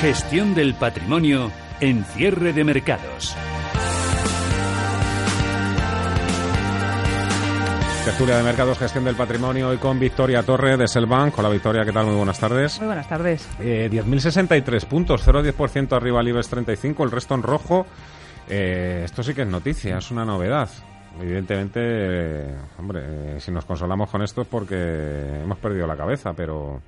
Gestión del patrimonio en cierre de mercados. Tertulia de Mercados, Gestión del Patrimonio, hoy con Victoria Torre de Selbank. Hola Victoria, ¿qué tal? Muy buenas tardes. Muy buenas tardes. Eh, 10.063 puntos, 0,10% arriba al IBEX 35, el resto en rojo. Eh, esto sí que es noticia, es una novedad. Evidentemente, eh, hombre, eh, si nos consolamos con esto es porque hemos perdido la cabeza, pero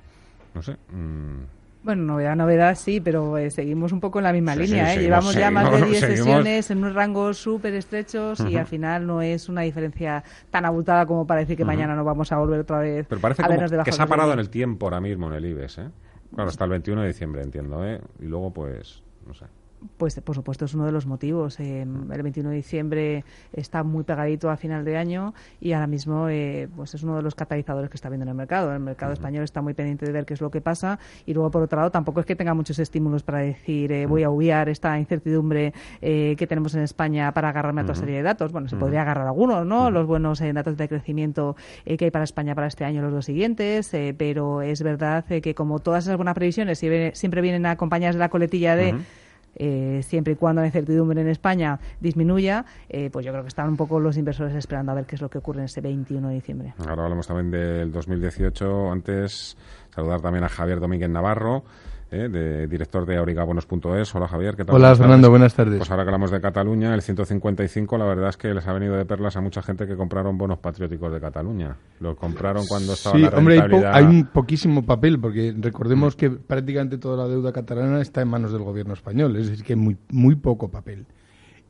no sé. mm, Bueno, novedad, novedad sí, pero eh, seguimos un poco en la misma Sí, línea. sí, ¿eh? seguimos- Llevamos ya más de seguimos- 10 seguimos- sesiones en unos rangos súper estrechos y al final no es una diferencia tan abultada como para decir que mañana nos vamos a volver otra vez Pero parece a como vernos debajo que se ha parado en el tiempo ahora mismo en el IBEX, ¿eh? Claro, hasta el 21 de diciembre, entiendo, ¿eh? Y luego, pues, no sé. Pues por supuesto es uno de los motivos. Eh, el 21 de diciembre está muy pegadito a final de año y ahora mismo eh, pues es uno de los catalizadores que está viendo en el mercado. El mercado español está muy pendiente de ver qué es lo que pasa y luego por otro lado tampoco es que tenga muchos estímulos para decir eh, voy a obviar esta incertidumbre eh, que tenemos en España para agarrarme a otra serie de datos. Bueno, se podría agarrar algunos, ¿no? Los buenos datos de crecimiento que hay para España para este año, los dos siguientes, pero es verdad que como todas esas buenas previsiones siempre, siempre vienen acompañadas de la coletilla de eh, siempre y cuando la incertidumbre en España disminuya, eh, pues yo creo que están un poco los inversores esperando a ver qué es lo que ocurre en ese 21 de diciembre. Ahora hablamos también del 2018. Antes, saludar también a Javier Domínguez Navarro, ¿eh? de, director de aurigabonos.es. Hola Javier, ¿qué tal? Hola Fernando, buenas tardes. Pues ahora que hablamos de Cataluña, el 155, la verdad es que les ha venido de perlas a mucha gente que compraron bonos patrióticos de Cataluña. Los compraron cuando estaba Sí, la hombre, hay, rentabilidad... un poquísimo papel, porque recordemos que prácticamente toda la deuda catalana está en manos del gobierno español, es decir, que muy, muy poco papel.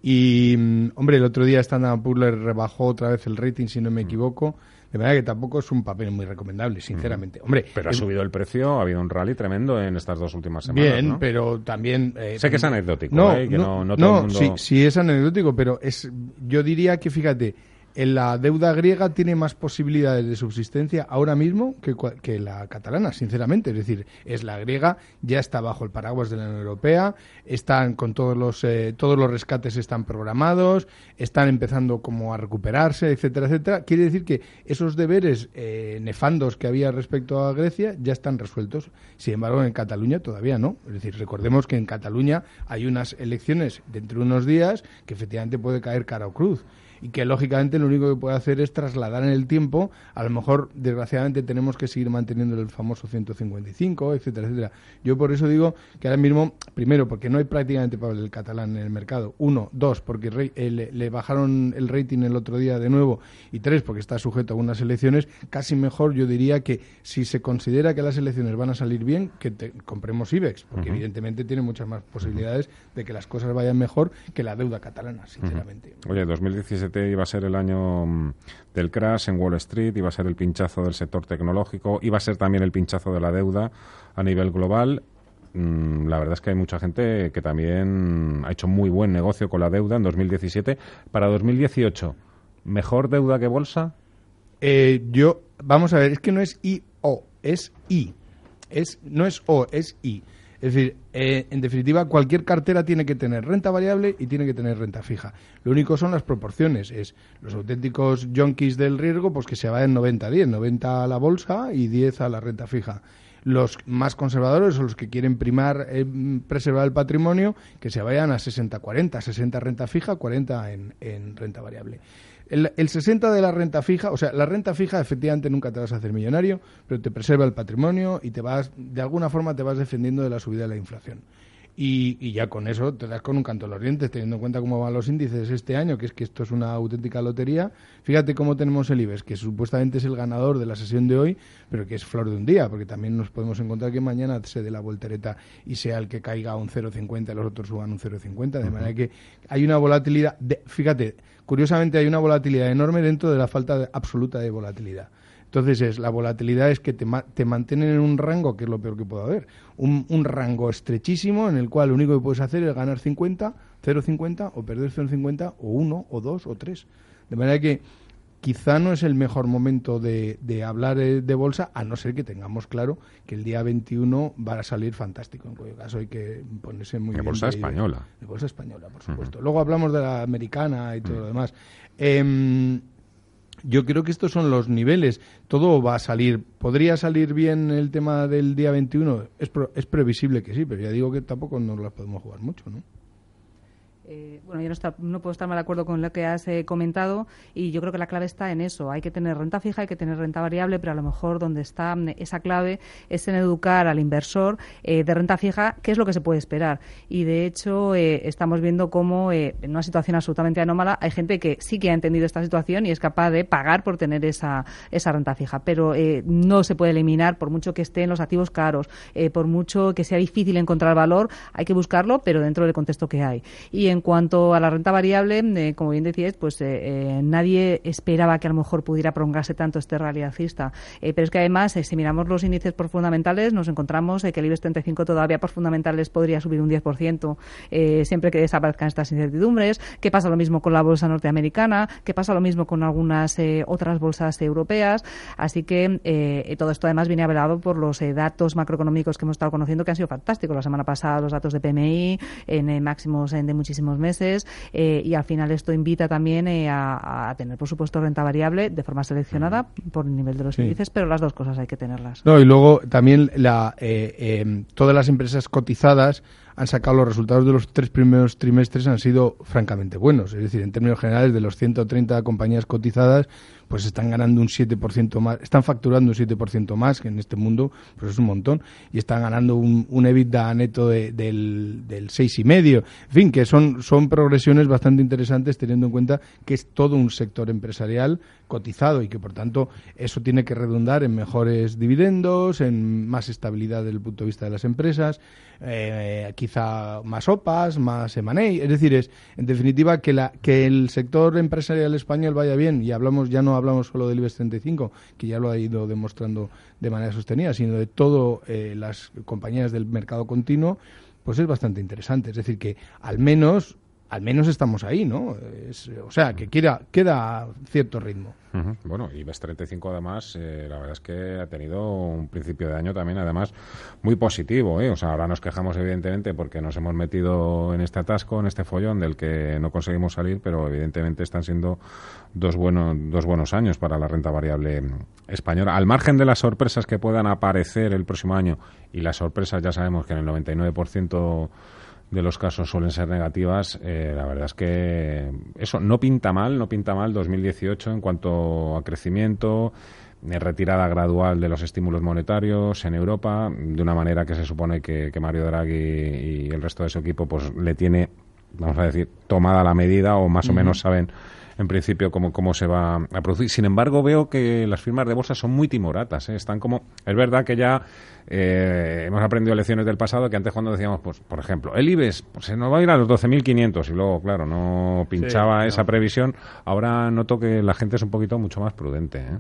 Y, mm, hombre, el otro día Standard Poor's rebajó otra vez el rating, si no me equivoco, de manera que tampoco es un papel muy recomendable, sinceramente. Hombre, Pero ha subido el precio, ha habido un rally tremendo en estas dos últimas semanas, Bien, ¿no? pero también... eh, Sé que es anecdótico, no, ¿eh? que no, no, no todo el mundo... sí, sí es anecdótico, pero es, yo diría que, fíjate, la deuda griega tiene más posibilidades de subsistencia ahora mismo que, que la catalana, sinceramente. Es decir, es la griega, ya está bajo el paraguas de la Unión Europea, están con todos los, eh, todos los rescates están programados, están empezando como a recuperarse, etcétera, etcétera. Quiere decir que esos deberes eh, nefandos que había respecto a Grecia ya están resueltos. Sin embargo, en Cataluña todavía no. Es decir, recordemos que en Cataluña hay unas elecciones dentro de unos días que efectivamente puede caer cara o cruz y que lógicamente lo único que puede hacer es trasladar en el tiempo, a lo mejor desgraciadamente tenemos que seguir manteniendo el famoso 155, etcétera, etcétera. Yo por eso digo que ahora mismo, primero, porque no hay prácticamente papel catalán en el mercado, uno, dos, porque re- eh, le, le bajaron el rating el otro día de nuevo, y tres, porque está sujeto a unas elecciones, casi mejor yo diría que si se considera que las elecciones van a salir bien, que te- compremos IBEX, porque evidentemente tiene muchas más posibilidades de que las cosas vayan mejor que la deuda catalana, sinceramente. Oye, 2017 iba a ser el año mm, del crash en Wall Street, iba a ser el pinchazo del sector tecnológico, iba a ser también el pinchazo de la deuda a nivel global. Mm, La verdad es que hay mucha gente que también ha hecho muy buen negocio con la deuda en 2017. Para 2018, ¿mejor deuda que bolsa? Eh, yo, vamos a ver, es que no es I O, es I. Es, no es O, es I. Es decir, eh, en definitiva, cualquier cartera tiene que tener renta variable y tiene que tener renta fija. Lo único son las proporciones. Es los auténticos junkies del riesgo, pues que se vayan 90-10, 90 a la bolsa y 10 a la renta fija. Los más conservadores o los que quieren primar, eh, preservar el patrimonio, que se vayan a 60-40, 60 renta fija, 40 en, en renta variable. El, el 60 de la renta fija, o sea, la renta fija efectivamente nunca te vas a hacer millonario, pero te preserva el patrimonio y te vas, de alguna forma te vas defendiendo de la subida de la inflación. Y, y ya con eso te das con un canto en los dientes, teniendo en cuenta cómo van los índices este año, que es que esto es una auténtica lotería. Fíjate cómo tenemos el IBEX, que supuestamente es el ganador de la sesión de hoy, pero que es flor de un día, porque también nos podemos encontrar que mañana se dé la voltereta y sea el que caiga a un 0,50 y los otros suban un 0,50, de manera que hay una volatilidad, de- fíjate, curiosamente hay una volatilidad enorme dentro de la falta de- absoluta de volatilidad. Entonces es, la volatilidad es que te, te mantienen en un rango, que es lo peor que puede haber, un, un rango estrechísimo en el cual lo único que puedes hacer es ganar 50, 0,50 o perder 0,50 o 1 o 2 o 3. De manera que quizá no es el mejor momento de, de, hablar de bolsa, a no ser que tengamos claro que el día 21 va a salir fantástico. En cuyo caso hay que ponerse muy de bien. bolsa española. De bolsa española, por supuesto. Luego hablamos de la americana y todo lo demás. Eh, yo creo que estos son los niveles. Todo va a salir. ¿Podría salir bien el tema del día 21? Es, pro, es previsible que sí, pero ya digo que tampoco nos las podemos jugar mucho, ¿no? Eh, bueno, yo no, está, no, puedo estar mal de acuerdo con lo que has eh, comentado y yo creo que la clave está en eso. Hay que tener renta fija, hay que tener renta variable, pero a lo mejor donde está mm, esa clave es en educar al inversor eh, de renta fija qué es lo que se puede esperar. Y de hecho estamos viendo cómo en una situación absolutamente anómala hay gente que sí que ha entendido esta situación y es capaz de pagar por tener esa, esa renta fija. Pero no se puede eliminar por mucho que estén los activos caros, por mucho que sea difícil encontrar valor, hay que buscarlo, pero dentro del contexto que hay. Y en cuanto a la renta variable, eh, como bien decías, pues eh, eh, nadie esperaba que a lo mejor pudiera prolongarse tanto este rally alcista. pero es que además, si miramos los índices por fundamentales, nos encontramos que el IBEX 35 todavía por fundamentales podría subir un 10%, siempre que desaparezcan estas incertidumbres. ¿Qué pasa lo mismo con la bolsa norteamericana? ¿Qué pasa lo mismo con algunas otras bolsas europeas? Así que todo esto además viene avalado por los datos macroeconómicos que hemos estado conociendo que han sido fantásticos. La semana pasada los datos de PMI en máximos de meses eh, y al final esto invita también eh, a, a, tener, por supuesto, renta variable de forma seleccionada por el nivel de los sí. índices, pero las dos cosas hay que tenerlas. No, y luego también la, eh, eh, todas las empresas cotizadas han sacado los resultados de los tres primeros trimestres han sido francamente buenos. Es decir, en términos generales, de los 130 compañías cotizadas, pues están ganando un 7% más, están facturando un 7% más, que en este mundo pues es un montón, y están ganando un, un EBITDA neto de, del, del 6,5%. En fin, que son, son progresiones bastante interesantes teniendo en cuenta que es todo un sector empresarial cotizado y que, por tanto, eso tiene que redundar en mejores dividendos, en más estabilidad desde el punto de vista de las empresas, eh, quizá más OPAs, más M&A. Es decir, es, en definitiva, que, la, que el sector empresarial español vaya bien, y hablamos ya no hablamos solo del IBEX 35, que ya lo ha ido demostrando de manera sostenida, sino de todas eh, las compañías del mercado continuo, pues es bastante interesante. Es decir, que al menos al menos estamos ahí, ¿no? O sea, que queda, cierto ritmo. Uh -huh. Bueno, IBEX 35 además, eh, la verdad es que ha tenido un principio de año también además muy positivo, ¿eh? O sea, ahora nos quejamos evidentemente porque nos hemos metido en este atasco, en este follón del que no conseguimos salir, pero evidentemente están siendo dos, bueno, dos buenos años para la renta variable española. Al margen de las sorpresas que puedan aparecer el próximo año, y las sorpresas ya sabemos que en el 99% de los casos suelen ser negativas, eh, la verdad es que eso no pinta mal, no pinta mal 2018 en cuanto a crecimiento, eh, retirada gradual de los estímulos monetarios en Europa, de una manera que se supone que, que Mario Draghi y el resto de su equipo pues le tiene, vamos a decir, tomada la medida o más uh -huh. o menos saben en principio cómo, cómo se va a producir. Sin embargo, veo que las firmas de bolsa son muy timoratas. ¿eh? Están como. Es verdad que ya eh, hemos aprendido lecciones del pasado que antes, cuando decíamos, pues, por ejemplo, el IBEX pues, se nos va a ir a los 12.500 y luego, claro, no pinchaba sí, esa no. previsión. Ahora noto que la gente es un poquito mucho más prudente. ¿eh?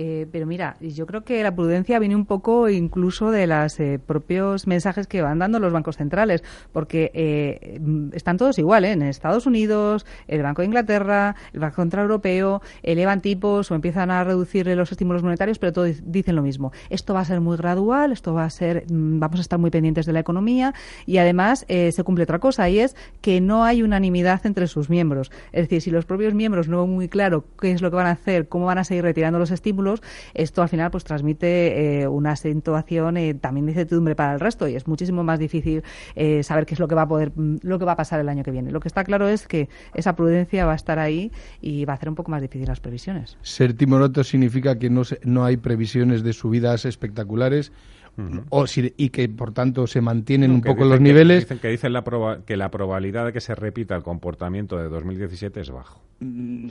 Eh, pero mira, yo creo que la prudencia viene un poco incluso de los eh, propios mensajes que van dando los bancos centrales, porque eh, están todos igual, ¿eh? En Estados Unidos, el Banco de Inglaterra, el Banco Central Europeo, elevan tipos o empiezan a reducir los estímulos monetarios, pero todos dicen lo mismo. Esto va a ser muy gradual, esto va a ser, mm, vamos a estar muy pendientes de la economía y además eh, se cumple otra cosa y es que no hay unanimidad entre sus miembros. Es decir, si los propios miembros no ven muy claro qué es lo que van a hacer, cómo van a seguir retirando los estímulos, esto al final pues transmite eh, una acentuación eh, también de incertidumbre para el resto y es muchísimo más difícil eh, saber qué es lo que va a poder lo que va a pasar el año que viene. Lo que está claro es que esa prudencia va a estar ahí y va a hacer un poco más difícil las previsiones. Ser timoroto significa que no, se, no hay previsiones de subidas espectaculares o si- y que por tanto se mantienen un Que poco los que- niveles. Dicen que dicen la proba- que la probabilidad de que se repita el comportamiento de 2017 es bajo.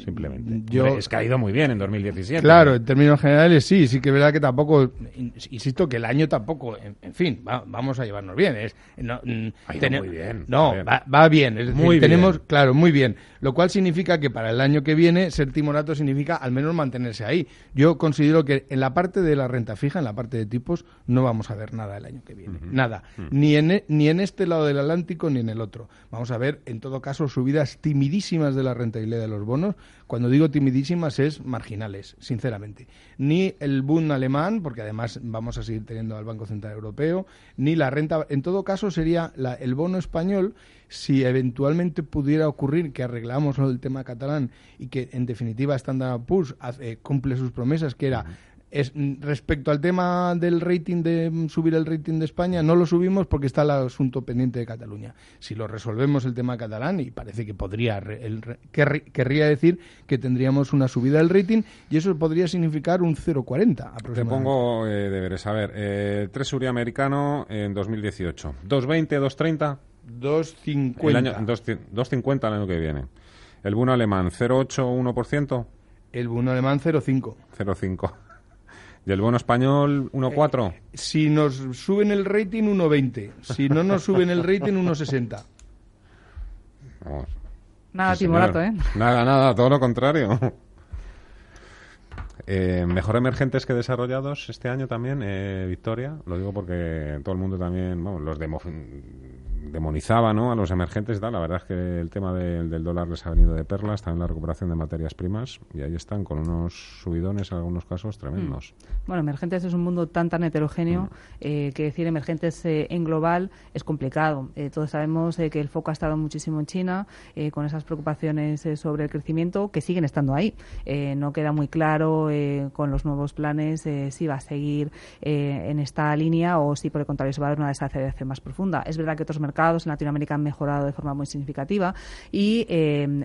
Simplemente. Mm, yo- Hombre, es ido muy bien en 2017. Claro, en términos generales sí, sí que es verdad que tampoco, in- insisto, que el año tampoco, en, en fin, va- vamos a llevarnos bien. Es, no, mm, Ha ido muy bien, No, ver. va, va bien. Es decir, Muy tenemos, bien. claro, muy bien. Lo cual significa que para el año que viene ser timorato significa al menos mantenerse ahí. Yo considero que en la parte de la renta fija, en la parte de tipos, no vamos a ver nada el año que viene. Nada. Ni, en, e- ni en este lado del Atlántico ni en el otro. Vamos a ver, en todo caso, subidas timidísimas de la rentabilidad de los bonos. Cuando digo timidísimas es marginales, sinceramente. Ni el boom alemán, porque además vamos a seguir teniendo al Banco Central Europeo, ni la renta. En todo caso, sería la- el bono español si eventualmente pudiera ocurrir que arreglamos el tema catalán y que en definitiva Standard Poor's eh, cumple sus promesas, que era es, mm, respecto al tema del rating de mm, subir el rating de España, no lo subimos porque está el asunto pendiente de Cataluña. Si lo resolvemos el tema catalán, y parece que podría, el querri- querría decir que tendríamos una subida del rating y eso podría significar un 0,40 Te aproximadamente. pongo eh, deberes. A ver, eh, Treasury americano en 2018. 2.20, 2.30. 2,50. El año, 2.50 2.50 el año que viene. El bono alemán 0,8, 1%. El bono alemán 0,5. 0,5. Y el bono español 1,4. Si nos suben el rating, 1,20. Si no nos suben el rating, 1,60. Vamos. Nada Sí, timorato, ¿eh? Nada, nada, todo lo contrario. Eh, mejor emergentes que desarrollados este año también, eh, Victoria. Lo digo porque todo el mundo también, bueno, los demo- demonizaba ¿no? a los emergentes y tal. La verdad es que el tema del, del dólar les ha venido de perlas, también la recuperación de materias primas. Y ahí están con unos subidones en algunos casos tremendos. Bueno, emergentes es un mundo tan tan heterogéneo eh, que decir emergentes eh, en global es complicado. Eh, todos sabemos que el foco ha estado muchísimo en China eh, con esas preocupaciones sobre el crecimiento que siguen estando ahí. No queda muy claro eh, con los nuevos planes eh, si va a seguir eh, en esta línea o si por el contrario se va a dar una desaceleración más profunda. Es verdad que otros mercados en Latinoamérica han mejorado de forma muy significativa y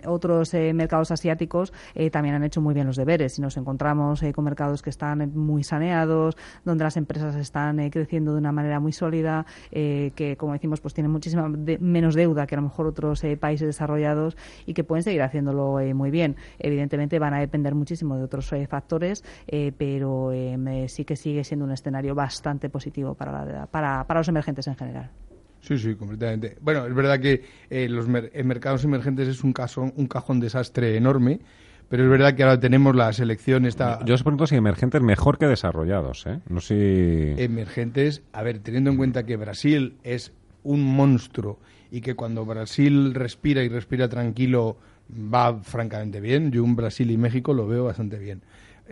otros mercados asiáticos también han hecho muy bien los deberes. Si nos encontramos con mercados que están muy saneados, donde las empresas están creciendo de una manera muy sólida, que como decimos pues tienen muchísima menos deuda que a lo mejor otros países desarrollados y que pueden seguir haciéndolo muy bien. Evidentemente van a depender muchísimo de otros eh, factores, eh, pero eh, me- sí que sigue siendo un escenario bastante positivo para, la- para, para los emergentes en general. Sí, sí, completamente. Bueno, es verdad que eh, los mer- en mercados emergentes es un, caso, un cajón desastre enorme, pero es verdad que ahora tenemos la selección esta Yo os pregunto si emergentes mejor que desarrollados. ¿eh? No sé si... emergentes. A ver, teniendo en cuenta que Brasil es un monstruo y que cuando Brasil respira y respira tranquilo va francamente bien, yo un Brasil y México lo veo bastante bien.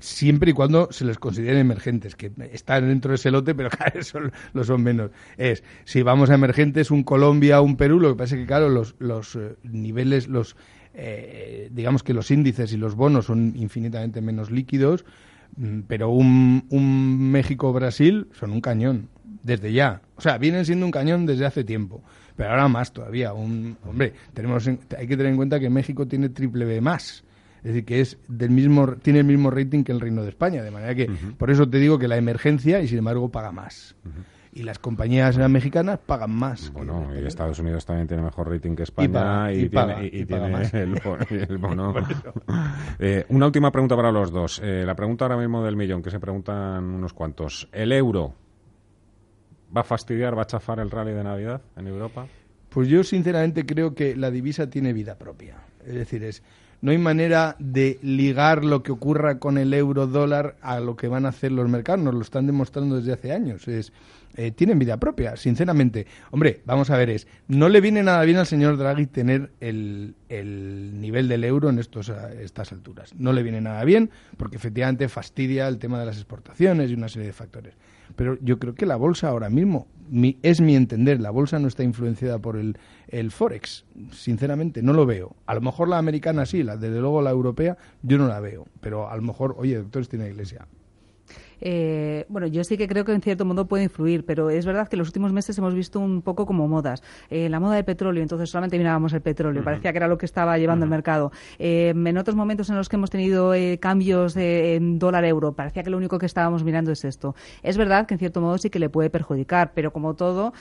Siempre y cuando se les consideren emergentes, que están dentro de ese lote, pero cada vez son, lo son menos. Es, si vamos a emergentes, un Colombia, un Perú, lo que pasa es que, claro, los, los eh, niveles, los eh, digamos que los índices y los bonos son infinitamente menos líquidos, mm, pero un, un México-Brasil son un cañón, desde ya. O sea, vienen siendo un cañón desde hace tiempo, pero ahora más todavía. Un, hombre, tenemos en- hay que tener en cuenta que México tiene triple B más. Es decir, que es del mismo, tiene el mismo rating que el Reino de España. De manera que, por eso te digo que la emergencia, y sin embargo, paga más. Y las compañías mexicanas pagan más. Bueno, y Estados Unidos también tiene mejor rating que España paga, y, y paga, tiene, y- paga tiene el bono. Eh, una última pregunta para los dos. Eh, la pregunta ahora mismo del millón, que se preguntan unos cuantos. ¿El euro va a fastidiar, va a chafar el rally de Navidad en Europa? Pues yo sinceramente creo que la divisa tiene vida propia. Es decir, es no hay manera de ligar lo que ocurra con el euro dólar a lo que van a hacer los mercados. Nos lo están demostrando desde hace años. Es eh, tienen vida propia, sinceramente. Hombre, vamos a ver, es no le viene nada bien al señor Draghi tener el, el nivel del euro en estos, estas alturas. No le viene nada bien porque efectivamente fastidia el tema de las exportaciones y una serie de factores. Pero yo creo que la bolsa ahora mismo, mi- es mi entender, la bolsa no está influenciada por el, el Forex. Sinceramente, no lo veo. A lo mejor la americana sí, la, desde luego la europea yo no la veo. Pero a lo mejor, oye, doctor, tiene iglesia. Eh, bueno, yo sí que creo que en cierto modo puede influir, pero es verdad que en los últimos meses hemos visto un poco como modas. Eh, la moda del petróleo, entonces solamente mirábamos el petróleo, parecía que era lo que estaba llevando el mercado. Eh, en otros momentos en los que hemos tenido cambios en dólar-euro, parecía que lo único que estábamos mirando es esto. Es verdad que en cierto modo sí que le puede perjudicar, pero como todo,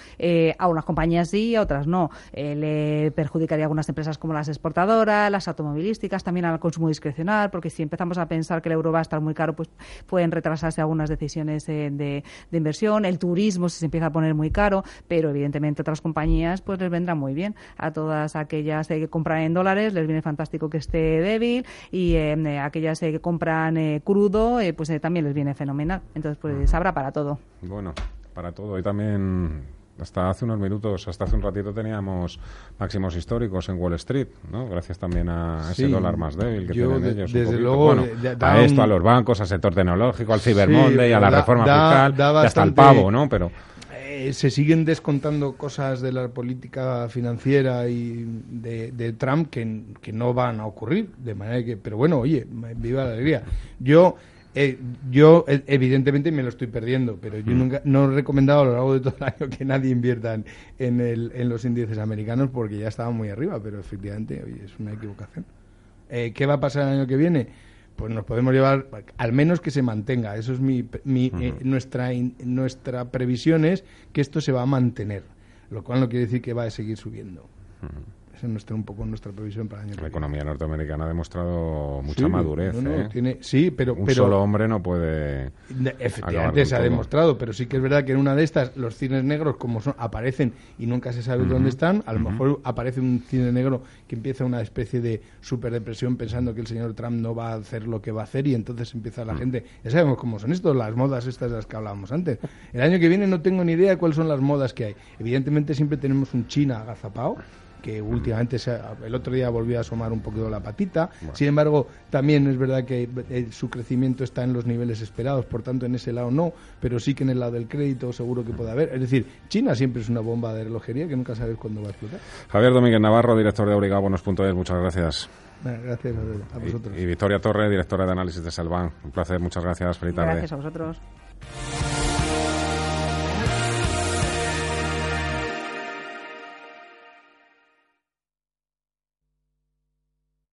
a unas compañías sí, a otras no. le perjudicaría a algunas empresas como las exportadoras, las automovilísticas, también al consumo discrecional, porque si empezamos a pensar que el euro va a estar muy caro, pues pueden retrasarse algunas decisiones eh, de, inversión. El turismo se empieza a poner muy caro, pero evidentemente otras compañías pues les vendrá muy bien. A todas aquellas eh, que compran en dólares les viene fantástico que esté débil y eh, aquellas que compran crudo pues también les viene fenomenal. Entonces pues habrá para todo. Bueno, para todo. Y también hasta hace unos minutos, hasta hace un ratito teníamos máximos históricos en Wall Street, ¿no? Gracias también a ese dólar más débil que tienen ellos. Desde luego, a esto, a los bancos, al sector tecnológico, al Cyber Monday, a la reforma fiscal, hasta el pavo, ¿no? Pero eh, se siguen descontando cosas de la política financiera y de, Trump que, que, no van a ocurrir, de manera que, pero bueno, oye, viva la alegría. Yo eh, yo, eh, evidentemente, me lo estoy perdiendo, pero yo mm. nunca no he recomendado a lo largo de todo el año que nadie invierta en, el, en los índices americanos porque ya estaban muy arriba, pero efectivamente, oye, es una equivocación. Eh, ¿Qué va a pasar el año que viene? Pues nos podemos llevar, al menos que se mantenga. Eso es mi, mi nuestra, nuestra previsión es que esto se va a mantener, lo cual no quiere decir que va a seguir subiendo nuestra, un poco nuestra previsión para el año La economía norteamericana ha demostrado mucha madurez. ¿eh? sí, pero... Un solo hombre no puede... Efectivamente se ha demostrado, pero sí que es verdad que en una de estas los cines negros como son aparecen y nunca se sabe dónde están, a lo mejor aparece un cine negro que empieza una especie de superdepresión pensando que el señor Trump no va a hacer lo que va a hacer y entonces empieza la gente... Ya sabemos cómo son estos, las modas estas de las que hablábamos antes. El año que viene no tengo ni idea de cuáles son las modas que hay. Evidentemente siempre tenemos un China agazapado que últimamente el otro día volvió a asomar un poquito la patita. Sin embargo, también es verdad que eh, su crecimiento está en los niveles esperados, por tanto en ese lado no, pero sí que en el lado del crédito seguro que puede haber. Es decir, China siempre es una bomba de relojería que nunca sabes cuándo va a explotar. Javier Domínguez Navarro, director de Obligabonos.es, muchas gracias. Gracias a, vosotros. Y, Victoria Torre, directora de análisis de Salvan. Un placer, muchas gracias. Feliz tarde. Gracias a vosotros.